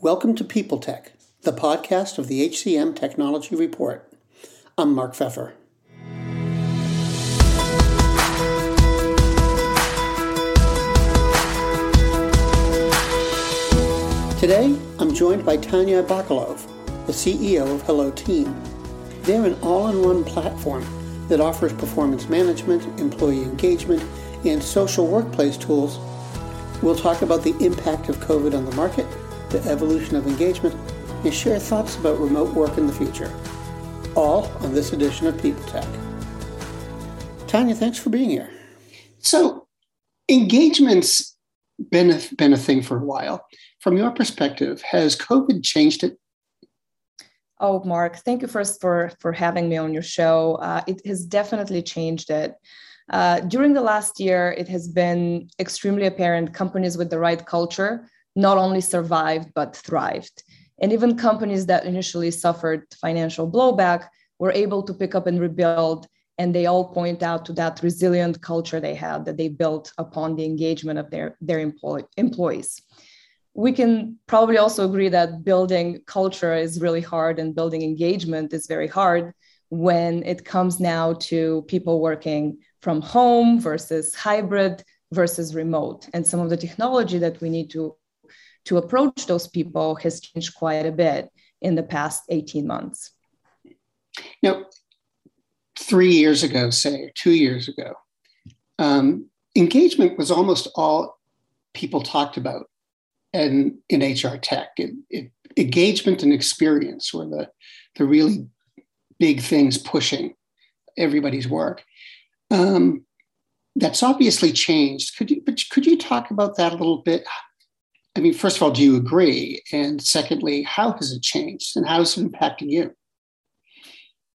Welcome to People Tech, the podcast of the HCM Technology Report. I'm Mark Feffer. Today, I'm joined by Tanya Bakalov, the CEO of Hello Team. They're an all in one platform that offers performance management, employee engagement, and social workplace tools. We'll talk about the impact of COVID on the market the evolution of engagement, and share thoughts about remote work in the future. All on this edition of People Tech. Tanya, thanks for being here. So, engagement's been a, been a thing for a while. From your perspective, has COVID changed it? Oh, Mark, thank you first for for having me on your show. Uh, it has definitely changed it. Uh, during the last year, it has been extremely apparent companies with the right culture not only survived, but thrived. And even companies that initially suffered financial blowback were able to pick up and rebuild. And they all point out to that resilient culture they had that they built upon the engagement of their, their employ- employees. We can probably also agree that building culture is really hard and building engagement is very hard when it comes now to people working from home versus hybrid versus remote. And some of the technology that we need to to approach those people has changed quite a bit in the past 18 months. Now, three years ago, say, two years ago, um, engagement was almost all people talked about and in HR tech. It, it, engagement and experience were the, the really big things pushing everybody's work. Um, that's obviously changed. Could you, but could you talk about that a little bit? I mean, first of all, do you agree? And secondly, how has it changed and how is it impacting you?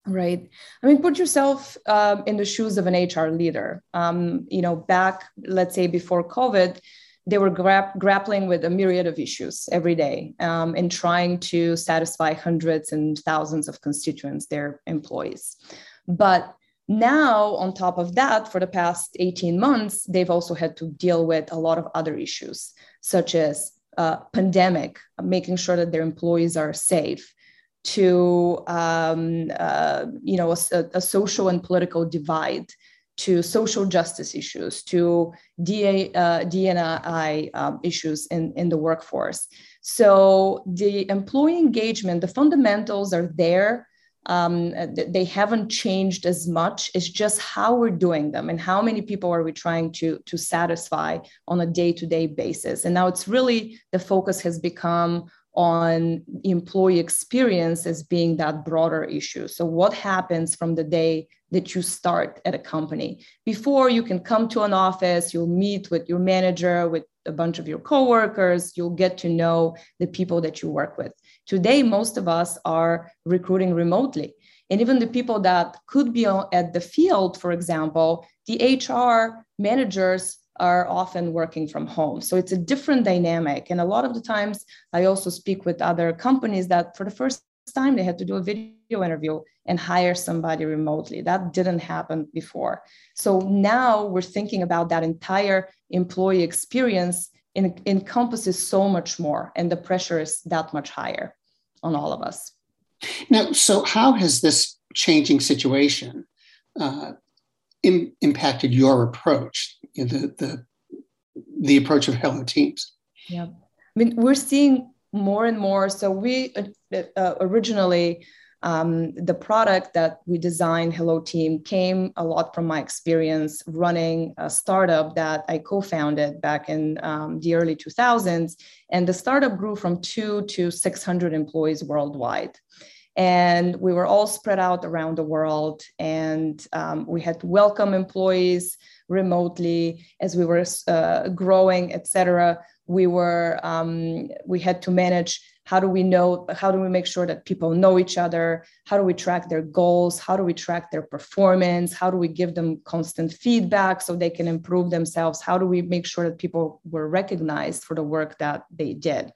Right. I mean, put yourself um, in the shoes of an HR leader. Um, you know, back, let's say before COVID, they were gra- grappling with a myriad of issues every day um, and trying to satisfy hundreds and thousands of constituents, their employees. But now, on top of that, for the past 18 months, they've also had to deal with a lot of other issues, such as uh, pandemic, making sure that their employees are safe, to um, uh, you know a, a, social and political divide, to social justice issues, to DA, uh, DNI um, issues in, in the workforce. So the employee engagement, the fundamentals are there um, they haven't changed as much. It's just how we're doing them and how many people are we trying to, to satisfy on a day to day basis. And now it's really the focus has become on employee experience as being that broader issue. So, what happens from the day that you start at a company? Before you can come to an office, you'll meet with your manager, with a bunch of your coworkers, you'll get to know the people that you work with. Today, most of us are recruiting remotely. And even the people that could be at the field, for example, the HR managers are often working from home. So it's a different dynamic. And a lot of the times, I also speak with other companies that for the first time they had to do a video interview and hire somebody remotely. That didn't happen before. So now we're thinking about that entire employee experience in, encompasses so much more, and the pressure is that much higher on all of us. Now, so how has this changing situation uh, Im- impacted your approach, you know, the, the the approach of Hello Teams? Yeah, I mean, we're seeing more and more. So we uh, uh originally um, the product that we designed, Hello Team, came a lot from my experience running a startup that I co founded back in um, the early 2000s. And the startup grew from two to 600 employees worldwide. And we were all spread out around the world. And um, we had to welcome employees remotely as we were uh, growing, et cetera. We were, um, we had to manage how do we know how do we make sure that people know each other? How do we track their goals? How do we track their performance? How do we give them constant feedback so they can improve themselves? How do we make sure that people were recognized for the work that they did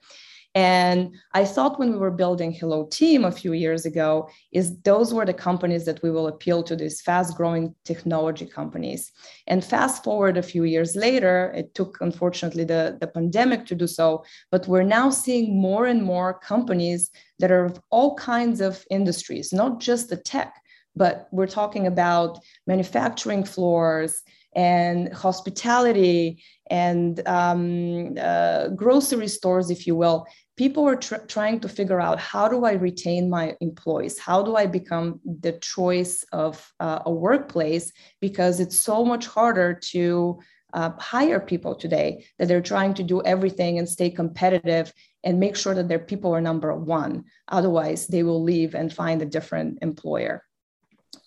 And I thought when we were building Hello Team a few years ago, is those were the companies that we will appeal to these fast-growing technology companies. And fast forward a few years later, it took unfortunately the, the pandemic to do so, but we're now seeing more and more companies that are of all kinds of industries, not just the tech, but we're talking about manufacturing floors and hospitality and um, uh, grocery stores, if you will, people are tr- trying to figure out how do I retain my employees? How do I become the choice of uh, a workplace? Because it's so much harder to uh, hire people today that they're trying to do everything and stay competitive and make sure that their people are number one. Otherwise, they will leave and find a different employer.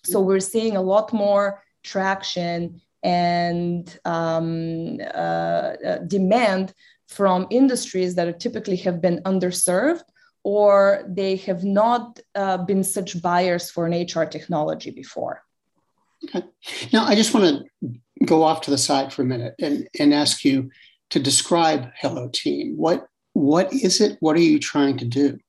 So we're seeing a lot more traction and um, uh, uh, demand from industries that typically have been underserved or they have not uh, been such buyers for an HR technology before. Okay. Now, I just want to go off to the side for a minute and, and ask you to describe Hello Team. What what is it? What are you trying to do?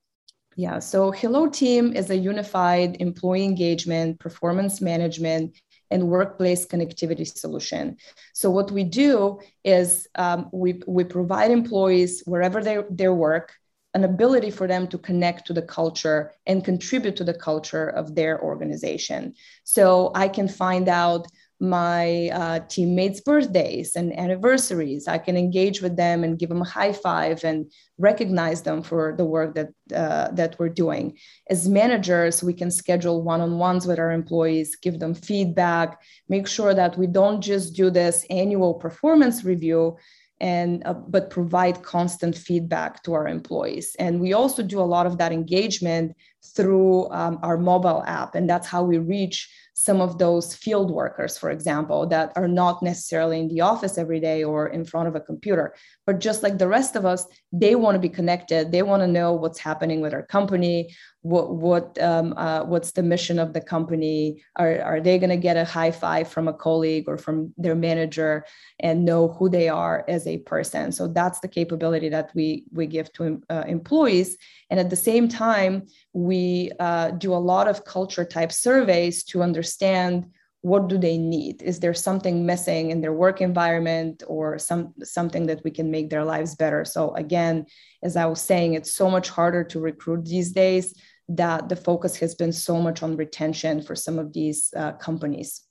Yeah, so Hello Team is a unified employee engagement, performance management, and workplace connectivity solution. So what we do is um, we, we provide employees wherever they, they work an ability for them to connect to the culture and contribute to the culture of their organization. So I can find out my uh, teammates' birthdays and anniversaries. I can engage with them and give them a high five and recognize them for the work that uh, that we're doing. As managers, we can schedule one-on-ones with our employees, give them feedback, make sure that we don't just do this annual performance review. And, uh, but provide constant feedback to our employees. And we also do a lot of that engagement through um, our mobile app. And that's how we reach some of those field workers, for example, that are not necessarily in the office every day or in front of a computer. But just like the rest of us, they want to be connected. They want to know what's happening with our company, what what um, uh, what's the mission of the company. Are are they going to get a high five from a colleague or from their manager and know who they are as a person? So that's the capability that we we give to uh, employees. And at the same time, we uh, do a lot of culture type surveys to understand what do they need is there something missing in their work environment or some something that we can make their lives better so again as i was saying it's so much harder to recruit these days that the focus has been so much on retention for some of these uh, companies.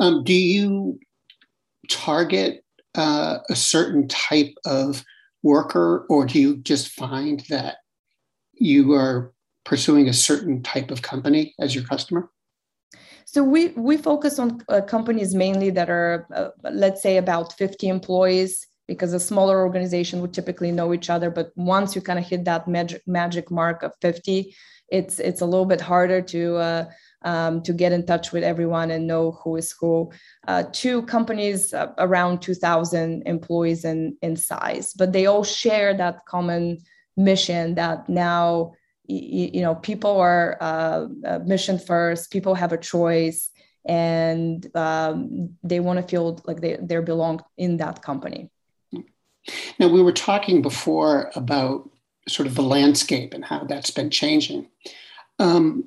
Um, do you target uh, a certain type of worker or do you just find that you are pursuing a certain type of company as your customer? So we we focus on uh, companies mainly that are, uh, let's say, about 50 employees, because a smaller organization would typically know each other. But once you kind of hit that magic magic mark of 50, it's it's a little bit harder to uh, um, to get in touch with everyone and know who is who. Uh, two companies uh, around 2,000 employees in in size, but they all share that common mission that now you, know people are uh, uh, mission first people have a choice and um, they want to feel like they, they belong in that company now we were talking before about sort of the landscape and how that's been changing um,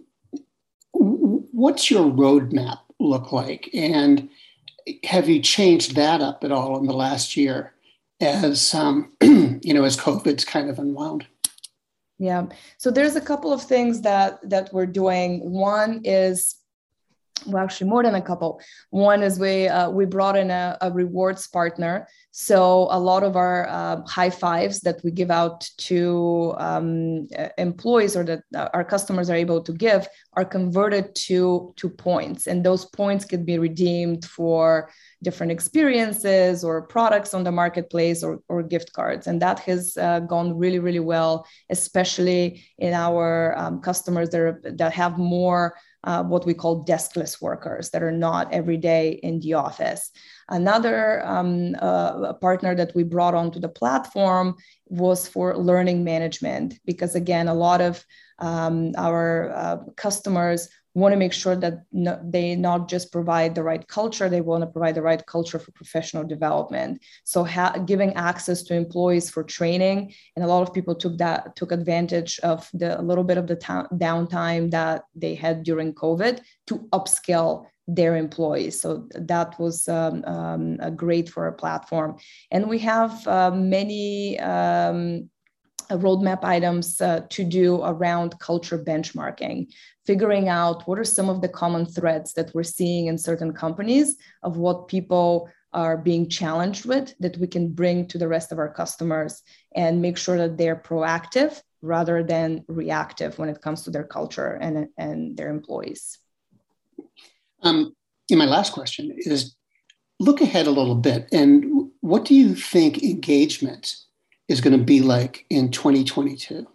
what's your roadmap look like and have you changed that up at all in the last year as um, you know as covid's kind of unwound yeah. So there's a couple of things that that we're doing. One is well actually more than a couple. One is we uh, we brought in a, a, rewards partner. So a lot of our uh, high fives that we give out to um, employees or that our customers are able to give are converted to to points. And those points can be redeemed for different experiences or products on the marketplace or, or gift cards. And that has uh, gone really, really well, especially in our um, customers that, are, that have more uh, what we call deskless workers that are not every day in the office. Another um, uh, partner that we brought onto the platform was for learning management, because again, a lot of um, our uh, customers want to make sure that no, they not just provide the right culture, they want to provide the right culture for professional development. So ha- giving access to employees for training, and a lot of people took that took advantage of the a little bit of the ta- downtime that they had during COVID to upskill their employees. So that was um, um, great for our platform. And we have uh, many um, roadmap items uh, to do around culture benchmarking, figuring out what are some of the common threads that we're seeing in certain companies of what people are being challenged with that we can bring to the rest of our customers and make sure that they're proactive rather than reactive when it comes to their culture and, and their employees. Um, and my last question is look ahead a little bit and what do you think engagement is going to be like in 2022?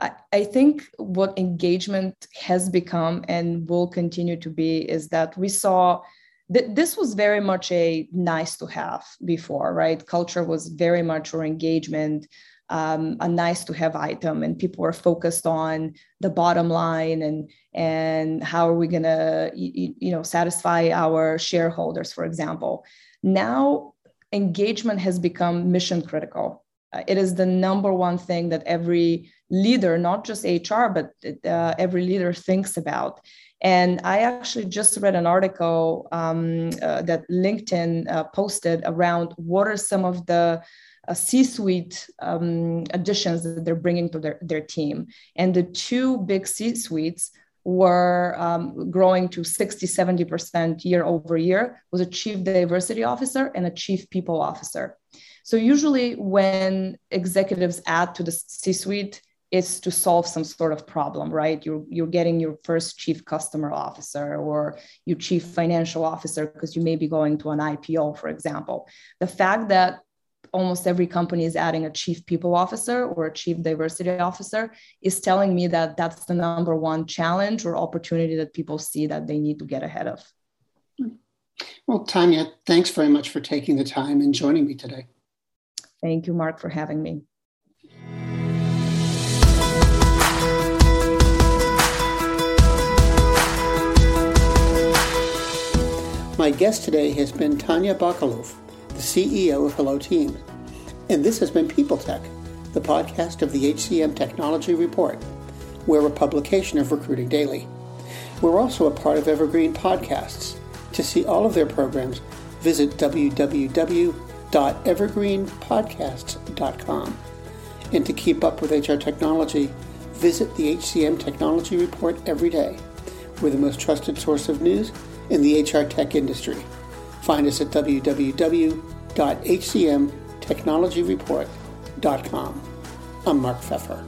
I, I think what engagement has become and will continue to be is that we saw that this was very much a nice to have before, right? Culture was very much or engagement um, a nice to have item and people were focused on the bottom line and and how are we going to you, you know satisfy our shareholders for example. Now engagement has become mission critical. Uh, it is the number one thing that every leader not just hr but uh, every leader thinks about. And I actually just read an article um, uh, that LinkedIn uh, posted around what are some of the uh, C-suite um, additions that they're bringing to their, their team. And the two big C-suites were um, growing to 60, 70% year over year was a chief diversity officer and a chief people officer. So usually when executives add to the C-suite, it's to solve some sort of problem, right? You're, you're getting your first chief customer officer or your chief financial officer because you may be going to an IPO, for example. The fact that almost every company is adding a chief people officer or a chief diversity officer is telling me that that's the number one challenge or opportunity that people see that they need to get ahead of. Well, Tanya, thanks very much for taking the time and joining me today. Thank you, Mark, for having me. My guest today has been Tanya Bakalov the CEO of Hello Team. And this has been People Tech, the podcast of the HCM Technology Report. We're a publication of Recruiting Daily. We're also a part of Evergreen Podcasts. To see all of their programs, visit www.evergreenpodcasts.com. And to keep up with HR technology, visit the HCM Technology Report every day. We're the most trusted source of news in the HR tech industry. Find us at www.hcmtechnologyreport.com. I'm Mark Feffer.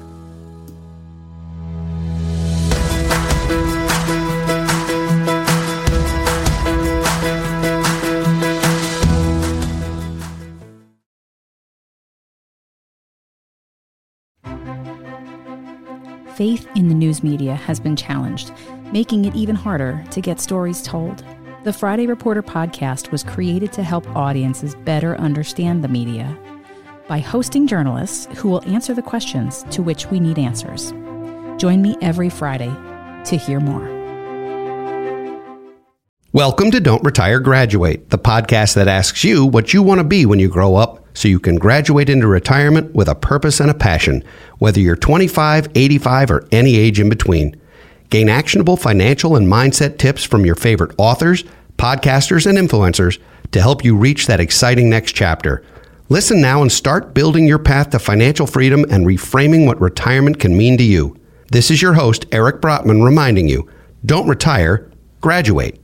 Faith in the news media has been challenged, making it even harder to get stories told. The Friday Reporter podcast was created to help audiences better understand the media by hosting journalists who will answer the questions to which we need answers. Join me every Friday to hear more. Welcome to Don't Retire Graduate, the podcast that asks you what you want to be when you grow up so you can graduate into retirement with a purpose and a passion, whether you're 25, 85, or any age in between. Gain actionable financial and mindset tips from your favorite authors podcasters, and influencers to help you reach that exciting next chapter. Listen now and start building your path to financial freedom and reframing what retirement can mean to you. This is your host, Eric Brotman, reminding you don't retire, graduate.